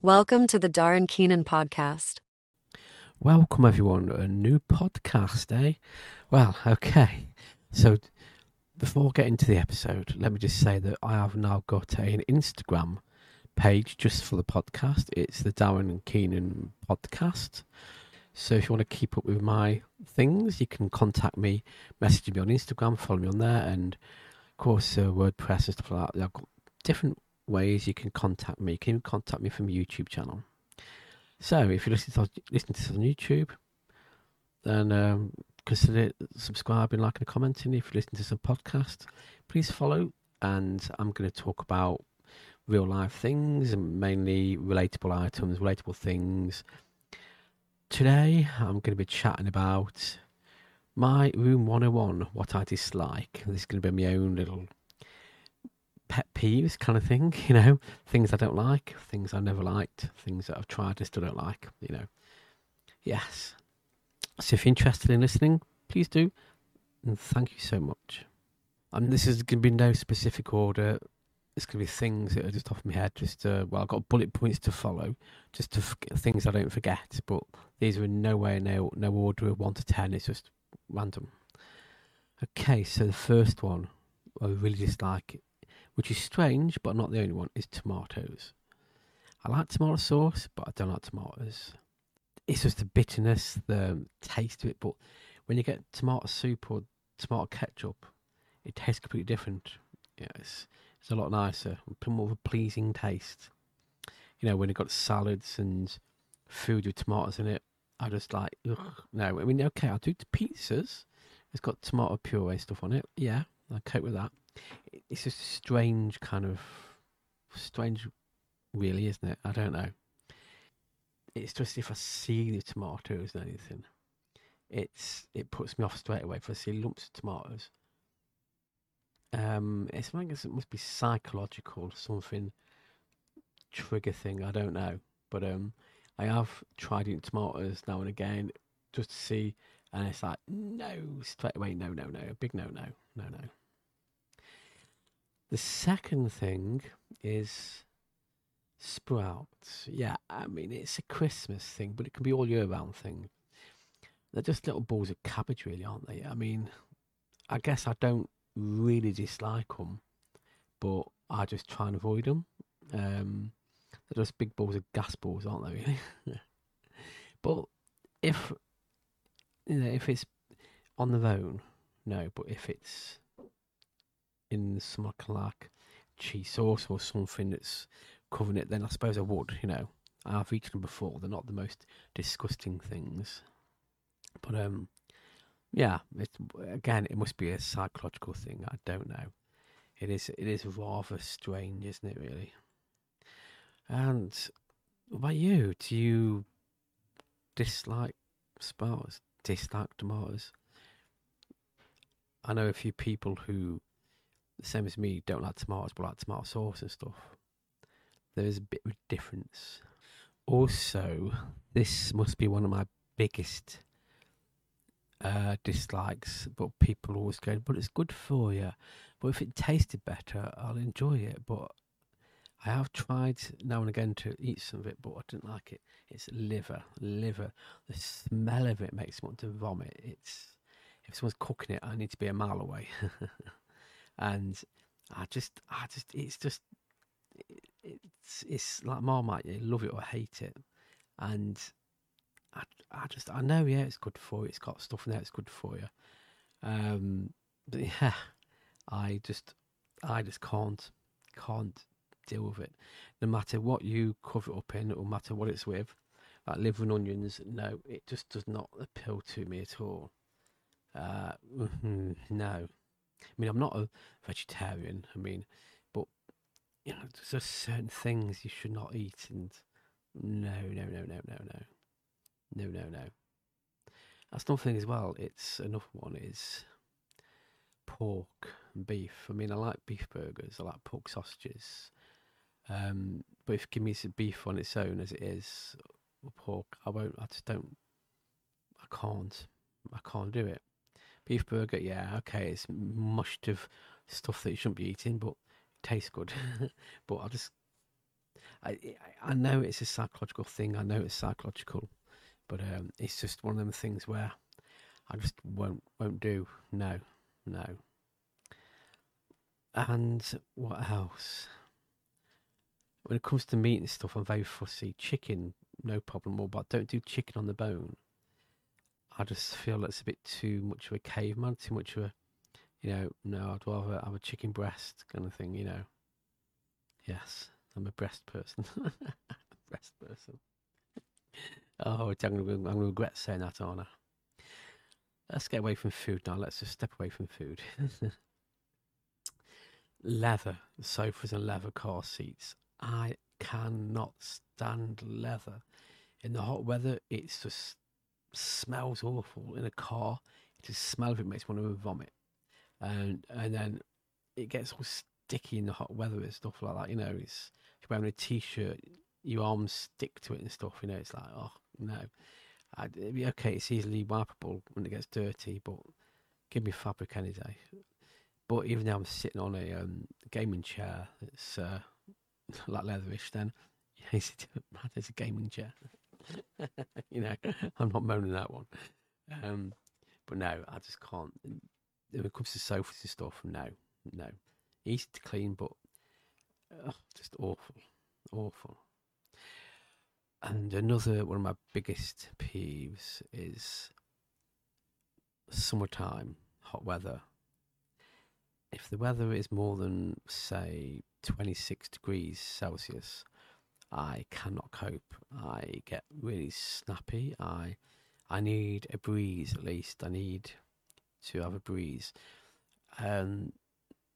Welcome to the Darren Keenan podcast. Welcome, everyone, a new podcast, eh? Well, okay. So, before getting to the episode, let me just say that I have now got an Instagram page just for the podcast. It's the Darren Keenan podcast. So, if you want to keep up with my things, you can contact me, message me on Instagram, follow me on there, and of course, uh, WordPress and stuff like that. I've got different ways you can contact me. You can contact me from YouTube channel. So if you're listening to, listening to this on YouTube, then um, consider subscribing, liking, and commenting. If you're listening to some podcast, please follow. And I'm going to talk about real life things and mainly relatable items, relatable things. Today, I'm going to be chatting about my Room 101, what I dislike. This is going to be my own little pet peeves kind of thing, you know, things I don't like, things I never liked, things that I've tried and still don't like, you know. Yes. So if you're interested in listening, please do. And thank you so much. And this is going to be no specific order. It's going to be things that are just off my head. Just uh, well, I've got bullet points to follow, just to forget, things I don't forget. But these are in no way, no no order of one to ten. It's just random. Okay, so the first one I really dislike which is strange, but not the only one, is tomatoes. I like tomato sauce, but I don't like tomatoes. It's just the bitterness, the taste of it. But when you get tomato soup or tomato ketchup, it tastes completely different. Yeah, it's, it's a lot nicer, more of a pleasing taste. You know, when you've got salads and food with tomatoes in it, I just like, ugh, no. I mean, okay, I'll do pizzas. It's got tomato puree stuff on it. Yeah, I cope with that it's a strange kind of strange, really, isn't it? I don't know. It's just if I see the tomatoes and anything, it's it puts me off straight away. If I see lumps of tomatoes, um, it's like it must be psychological, something trigger thing. I don't know, but um, I have tried eating tomatoes now and again just to see, and it's like no, straight away, no, no, no, big no, no, no, no. The second thing is sprouts. Yeah, I mean, it's a Christmas thing, but it can be all year round thing. They're just little balls of cabbage, really, aren't they? I mean, I guess I don't really dislike them, but I just try and avoid them. Um, they're just big balls of gas balls, aren't they, really? but if, you know, if it's on their own, no, but if it's in some like cheese sauce or something that's covering it, then I suppose I would. You know, I've eaten them before. They're not the most disgusting things, but um, yeah. It, again, it must be a psychological thing. I don't know. It is. It is rather strange, isn't it? Really. And what about you? Do you dislike sprouts? Dislike tomatoes? I know a few people who the same as me, don't like tomatoes, but like tomato sauce and stuff. There is a bit of a difference. Also, this must be one of my biggest uh, dislikes, but people always go, but it's good for you. But if it tasted better, I'll enjoy it. But I have tried now and again to eat some of it, but I didn't like it. It's liver, liver. The smell of it makes me want to vomit. It's if someone's cooking it, I need to be a mile away. and I just, I just, it's just, it's, it's like Marmite. You love it or hate it, and I, I just, I know, yeah, it's good for you. It's got stuff in there. It's good for you. Um, but yeah, I just, I just can't, can't deal with it. No matter what you cover it up in, no matter what it's with, like liver and onions, no, it just does not appeal to me at all. Uh, no, I mean, I'm not a vegetarian. I mean, but you know, there's just certain things you should not eat, and no, no, no, no, no, no, no, no, no. That's another thing as well. It's another one is pork and beef. I mean, I like beef burgers. I like pork sausages. Um, but if give me some beef on its own as it is, or pork, I won't. I just don't. I can't. I can't do it. Beef burger, yeah, okay, it's mushed of stuff that you shouldn't be eating, but it tastes good. but I just, I, I know it's a psychological thing. I know it's psychological, but um, it's just one of them things where I just won't won't do. No, no. And what else? When it comes to meat and stuff, I'm very fussy. Chicken, no problem. All, but don't do chicken on the bone. I just feel that's a bit too much of a caveman, too much of a, you know, no, I'd rather have a chicken breast kind of thing, you know. Yes, I'm a breast person. breast person. Oh, I'm going to regret saying that, aren't I? Let's get away from food now. Let's just step away from food. leather sofas and leather car seats. I cannot stand leather. In the hot weather, it's just smells awful. In a car, it just smell of it makes me want to vomit. And and then it gets all sticky in the hot weather and stuff like that. You know, it's if you're wearing a t-shirt, your arms stick to it and stuff. You know, it's like oh no. I'd, it'd be okay. It's easily wipeable when it gets dirty, but give me fabric any day. But even though I'm sitting on a um, gaming chair, it's uh, like leatherish. Then yeah, it's a gaming chair. you know, I'm not moaning that one. Um, but no, I just can't. When it comes to sofas and stuff, no, no. Easy to clean, but just awful, awful. And another one of my biggest peeves is summertime, hot weather. If the weather is more than, say, 26 degrees Celsius, I cannot cope. I get really snappy. I I need a breeze at least. I need to have a breeze. Um,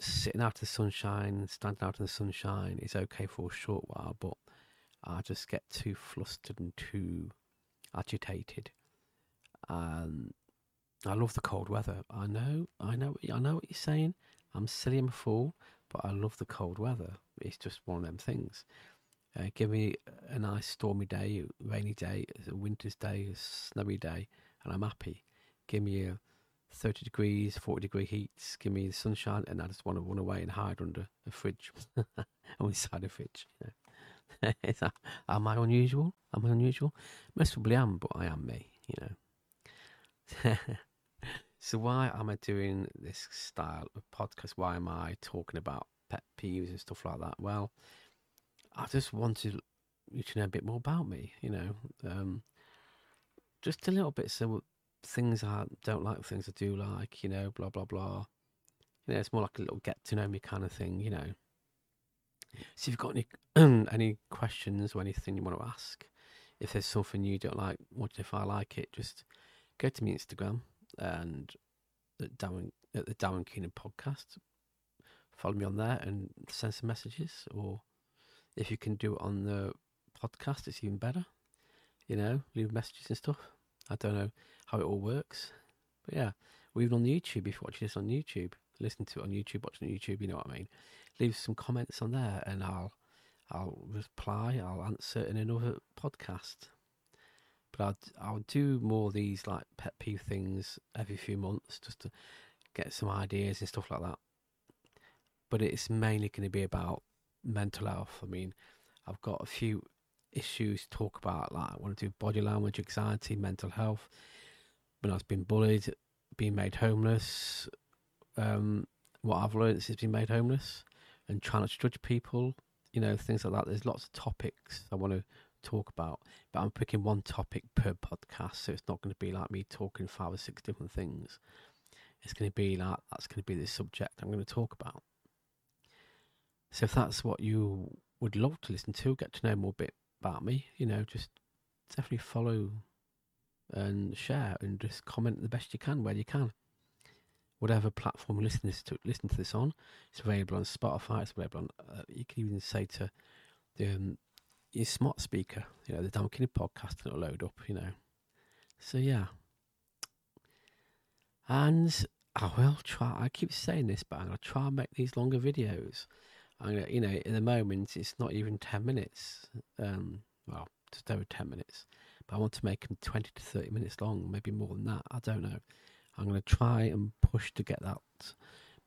sitting out in the sunshine, standing out in the sunshine is okay for a short while, but I just get too flustered and too agitated. Um, I love the cold weather. I know, I know, I know what you're saying. I'm silly, I'm a fool, but I love the cold weather. It's just one of them things. Uh, give me a nice stormy day, rainy day, a winter's day, a snowy day, and I'm happy. Give me a 30 degrees, 40 degree heats, give me the sunshine, and I just want to run away and hide under a fridge, or inside a fridge. Am I unusual? Am I unusual? Most probably am, but I am me, you know. so why am I doing this style of podcast? Why am I talking about pet peeves and stuff like that? Well, I just wanted you to know a bit more about me, you know. Um, just a little bit so things I don't like, things I do like, you know, blah blah blah. You know, it's more like a little get to know me kind of thing, you know. So if you've got any any questions or anything you want to ask, if there's something you don't like, what if I like it, just go to me Instagram and at Darren at the Darren Keenan podcast. Follow me on there and send some messages, or if you can do it on the podcast, it's even better. You know, leave messages and stuff. I don't know how it all works, but yeah, or even on YouTube if you're watching this on YouTube, listen to it on YouTube, watching on YouTube. You know what I mean leave some comments on there, and I'll I'll reply. I'll answer in another podcast. But I'll I'll do more of these like pet peeve things every few months just to get some ideas and stuff like that. But it's mainly going to be about mental health. I mean, I've got a few issues to talk about. Like I want to do body language, anxiety, mental health. When I've been bullied, being made homeless, um, what I've learned is being made homeless and trying not to judge people, you know, things like that. There's lots of topics I want to talk about, but I'm picking one topic per podcast, so it's not going to be like me talking five or six different things. It's going to be like that's going to be the subject I'm going to talk about. So if that's what you would love to listen to, get to know more bit about me, you know, just definitely follow and share and just comment the best you can where you can whatever platform you listen to listen to this on. It's available on Spotify. It's available on. Uh, you can even say to the um, your smart speaker, you know, the Darren Keenan podcast, and it'll load up. You know, so yeah. And I will try. I keep saying this, but I'm gonna try and make these longer videos. I'm gonna, you know, in the moment it's not even ten minutes. Um, well, just over ten minutes, but I want to make them twenty to thirty minutes long, maybe more than that. I don't know. I'm going to try and push to get that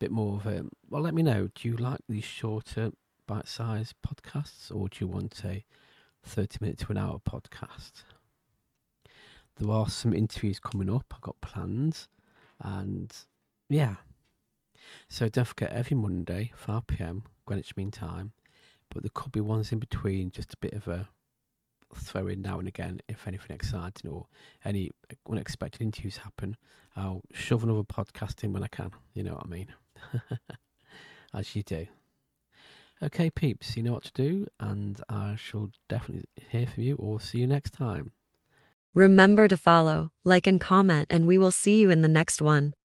bit more of a. Well, let me know. Do you like these shorter bite sized podcasts, or do you want a 30 minute to an hour podcast? There are some interviews coming up, I've got plans, and yeah. So don't forget every Monday, 5 pm, Greenwich Mean Time, but there could be ones in between, just a bit of a throw in now and again if anything exciting or any unexpected interviews happen. I'll shove another podcast in when I can. You know what I mean? As you do. Okay, peeps, you know what to do, and I shall definitely hear from you or see you next time. Remember to follow, like, and comment, and we will see you in the next one.